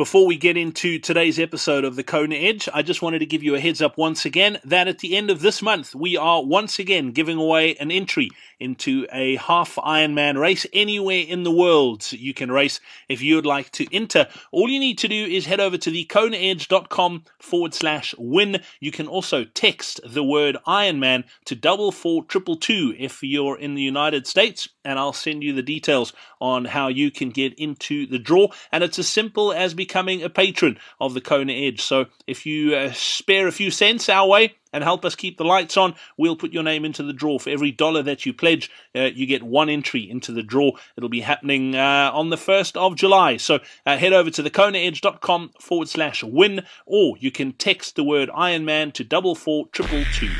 Before we get into today's episode of the Kona Edge, I just wanted to give you a heads up once again that at the end of this month, we are once again giving away an entry into a half Ironman race anywhere in the world. You can race if you would like to enter. All you need to do is head over to the konaedge.com forward slash win. You can also text the word Ironman to double four triple two if you're in the United States, and I'll send you the details on how you can get into the draw. And it's as simple as becoming a patron of the Kona Edge. So if you uh, spare a few cents our way, and help us keep the lights on, we'll put your name into the draw. For every dollar that you pledge, uh, you get one entry into the draw. It'll be happening uh, on the 1st of July. So uh, head over to thekonaedge.com forward slash win, or you can text the word Ironman to double four triple two.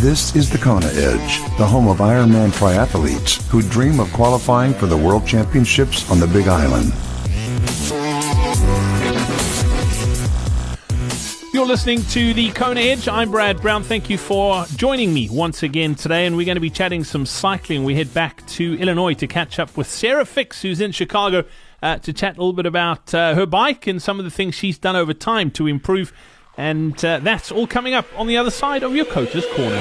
This is the Kona Edge, the home of Ironman triathletes who dream of qualifying for the World Championships on the Big Island. You're listening to the Kona Edge. I'm Brad Brown. Thank you for joining me once again today. And we're going to be chatting some cycling. We head back to Illinois to catch up with Sarah Fix, who's in Chicago, uh, to chat a little bit about uh, her bike and some of the things she's done over time to improve and uh, that's all coming up on the other side of your Coach's Corner.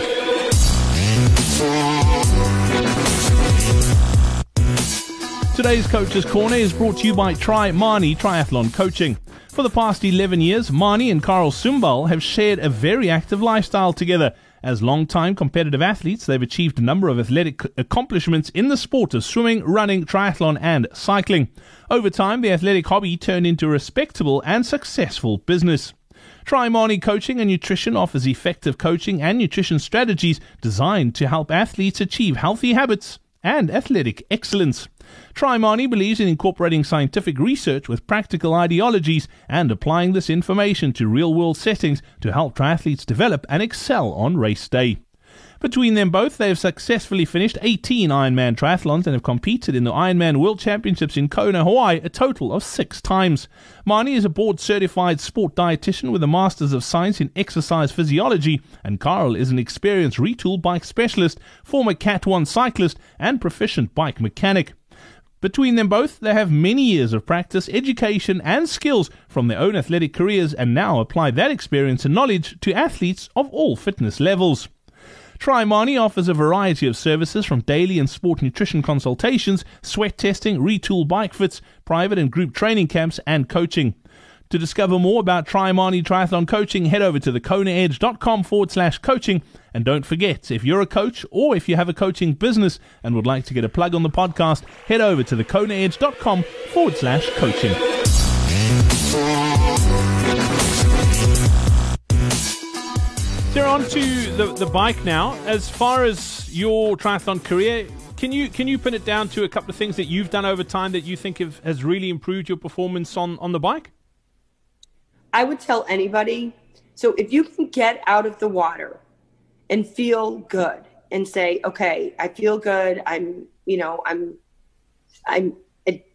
Today's Coach's Corner is brought to you by Trimarni Triathlon Coaching. For the past 11 years, Marni and Carl Sumbal have shared a very active lifestyle together. As long-time competitive athletes, they've achieved a number of athletic accomplishments in the sport of swimming, running, triathlon, and cycling. Over time, the athletic hobby turned into a respectable and successful business. Marni Coaching and Nutrition offers effective coaching and nutrition strategies designed to help athletes achieve healthy habits and athletic excellence. Trimarni believes in incorporating scientific research with practical ideologies and applying this information to real world settings to help triathletes develop and excel on race day. Between them both, they have successfully finished 18 Ironman triathlons and have competed in the Ironman World Championships in Kona, Hawaii, a total of six times. Marni is a board certified sport dietitian with a Masters of Science in Exercise Physiology, and Carl is an experienced Retül bike specialist, former Cat 1 cyclist, and proficient bike mechanic. Between them both, they have many years of practice, education, and skills from their own athletic careers and now apply that experience and knowledge to athletes of all fitness levels. Trimarni offers a variety of services from daily and sport nutrition consultations, sweat testing, Retül bike fits, private and group training camps, and coaching. To discover more about Trimarni Triathlon Coaching, head over to thekonaedge.com forward slash coaching. And don't forget, if you're a coach or if you have a coaching business and would like to get a plug on the podcast, head over to thekonaedge.com forward slash coaching. They're on to the, the bike now. As far as your triathlon career, can you can you pin it down to a couple of things that you've done over time that you think have, has really improved your performance on, on the bike? I would tell anybody so if you can get out of the water and feel good and say, okay, I feel good. I'm, you know, I'm, I'm, it,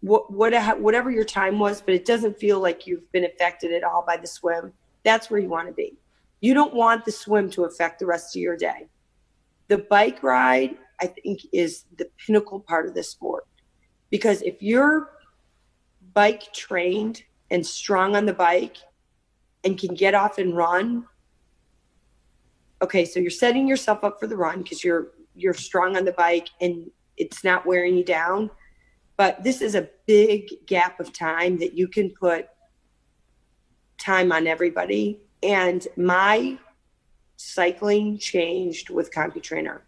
what, what, whatever your time was, but it doesn't feel like you've been affected at all by the swim. That's where you want to be. You don't want the swim to affect the rest of your day. The bike ride, I think, is the pinnacle part of the sport. Because if you're bike trained and strong on the bike and can get off and run, okay, so you're setting yourself up for the run because you're you're strong on the bike and it's not wearing you down. But this is a big gap of time that you can put time on everybody and my cycling changed with CompuTrainer.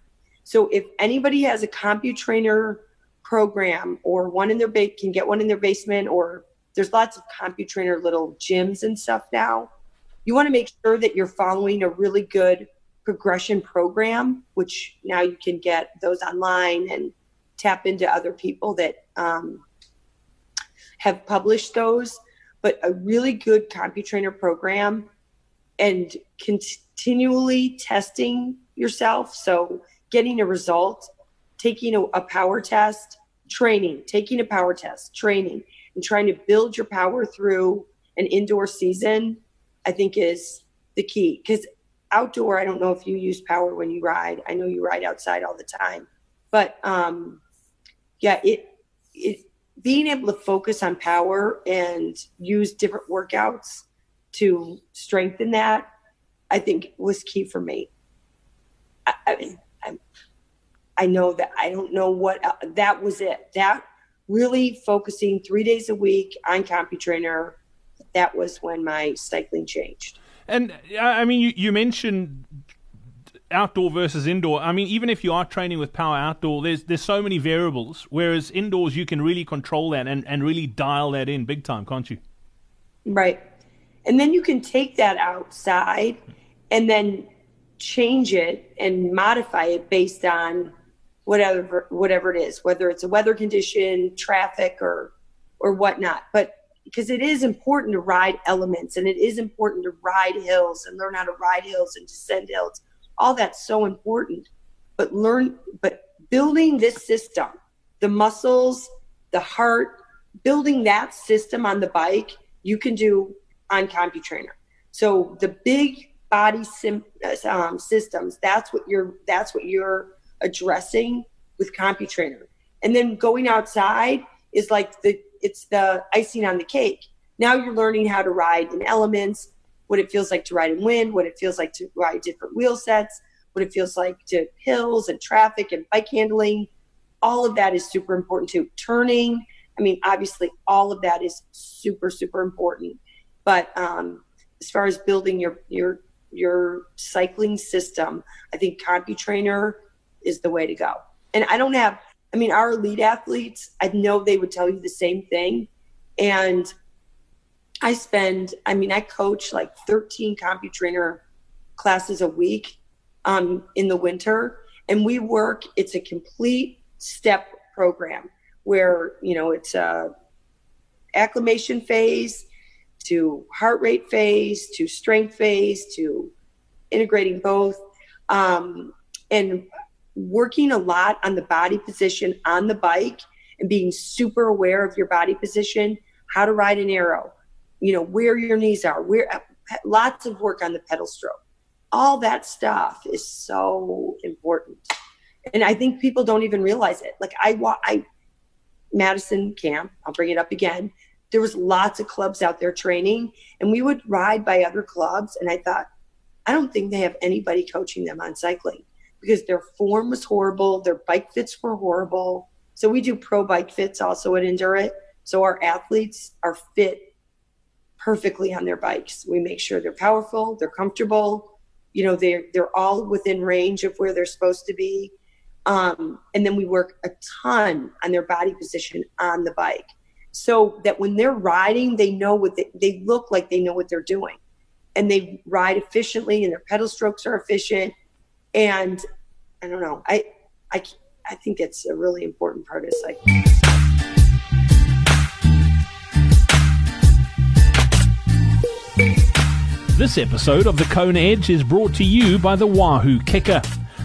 So if anybody has a CompuTrainer program or one in their base can get one in their basement or there's lots of CompuTrainer little gyms and stuff now. You want to make sure that you're following a really good progression program, which now you can get those online and tap into other people that um, have published those. But a really good CompuTrainer program and continually testing yourself. So, getting a result, taking a, a, power test, training, taking a power test, training, and trying to build your power through an indoor season, I think is the key. Because outdoor, I don't know if you use power when you ride. I know you ride outside all the time, but um, yeah, it it being able to focus on power and use different workouts to strengthen that, I think was key for me. I, I, I, I know that I don't know what uh, that was it. That really focusing three days a week on CompuTrainer. That was when my cycling changed. And I mean, you, you mentioned outdoor versus indoor. I mean, even if you are training with power outdoor, there's there's so many variables. Whereas indoors, you can really control that and, and really dial that in big time, can't you? Right. And then you can take that outside and then change it and modify it based on whatever whatever it is, whether it's a weather condition, traffic, or or whatnot. But because it is important to ride elements and it is important to ride hills and learn how to ride hills and descend hills. All that's so important. But learn, but building this system, the muscles, the heart, building that system on the bike, you can do on CompuTrainer. So the big body sim, um, systems, that's what you're, that's what you're addressing with CompuTrainer. And then going outside is like the it's the icing on the cake. Now you're learning how to ride in elements, what it feels like to ride in wind, what it feels like to ride different wheel sets, what it feels like to hills and traffic and bike handling. All of that is super important too. Turning, I mean, obviously, all of that is super, super important. But um, as far as building your your your cycling system, I think CompuTrainer is the way to go. And I don't have I mean, our elite athletes, I know they would tell you the same thing. And I spend, I mean, I coach like 13 CompuTrainer classes a week um, in the winter. And we work, it's a complete step program where, you know, it's a acclimation phase to heart rate phase to strength phase to integrating both. Um, and working a lot on the body position on the bike and being super aware of your body position, how to ride an arrow, you know, where your knees are, where lots of work on the pedal stroke. All that stuff is so important. And I think people don't even realize it. Like I I Madison camp, I'll bring it up again. There was lots of clubs out there training and we would ride by other clubs and I thought I don't think they have anybody coaching them on cycling because their form was horrible, their bike fits were horrible. So we do pro bike fits also at Endureit. So our athletes are fit perfectly on their bikes. We make sure they're powerful, they're comfortable, you know, they're they're all within range of where they're supposed to be. Um, and then we work a ton on their body position on the bike so that when they're riding they know what they, they look like they know what they're doing and they ride efficiently and their pedal strokes are efficient and I don't know. I I I think it's a really important part of cycling. This episode of the Kona Edge is brought to you by the Wahoo Kickr.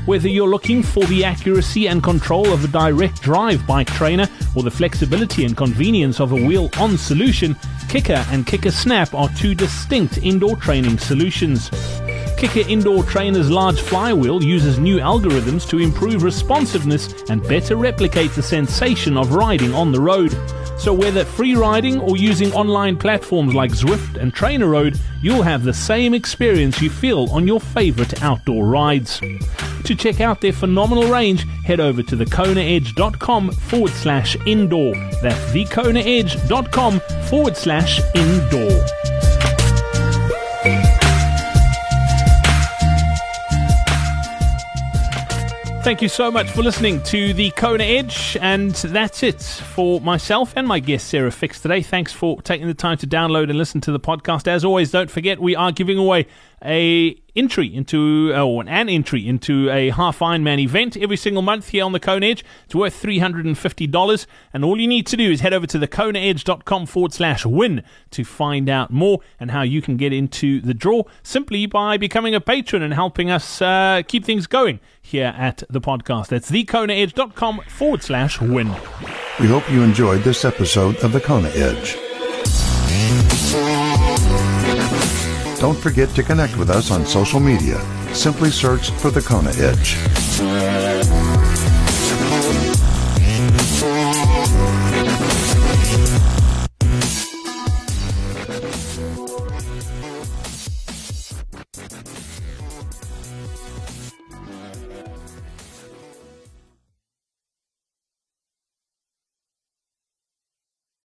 Whether you're looking for the accuracy and control of a direct drive bike trainer or the flexibility and convenience of a wheel on solution, Kickr and Kickr Snap are two distinct indoor training solutions. Kickr Indoor Trainer's large flywheel uses new algorithms to improve responsiveness and better replicate the sensation of riding on the road. So whether free riding or using online platforms like Zwift and TrainerRoad, you'll have the same experience you feel on your favorite outdoor rides. To check out their phenomenal range, head over to thekonaedge.com forward slash indoor. That's thekonaedge.com forward slash indoor. Thank you so much for listening to the Kona Edge, and that's it for myself and my guest Sarah Fix today. Thanks for taking the time to download and listen to the podcast. As always, don't forget we are giving away a entry into oh, an entry into a half Ironman event every single month here on the Kona Edge. It's worth three hundred and fifty dollars, and all you need to do is head over to the konaedge.com forward slash win to find out more and how you can get into the draw simply by becoming a patron and helping us uh, keep things going here at the podcast. That's thekonaedge.com forward slash win. We hope you enjoyed this episode of the Kona Edge. Don't forget to connect with us on social media Simply search for the Kona Edge.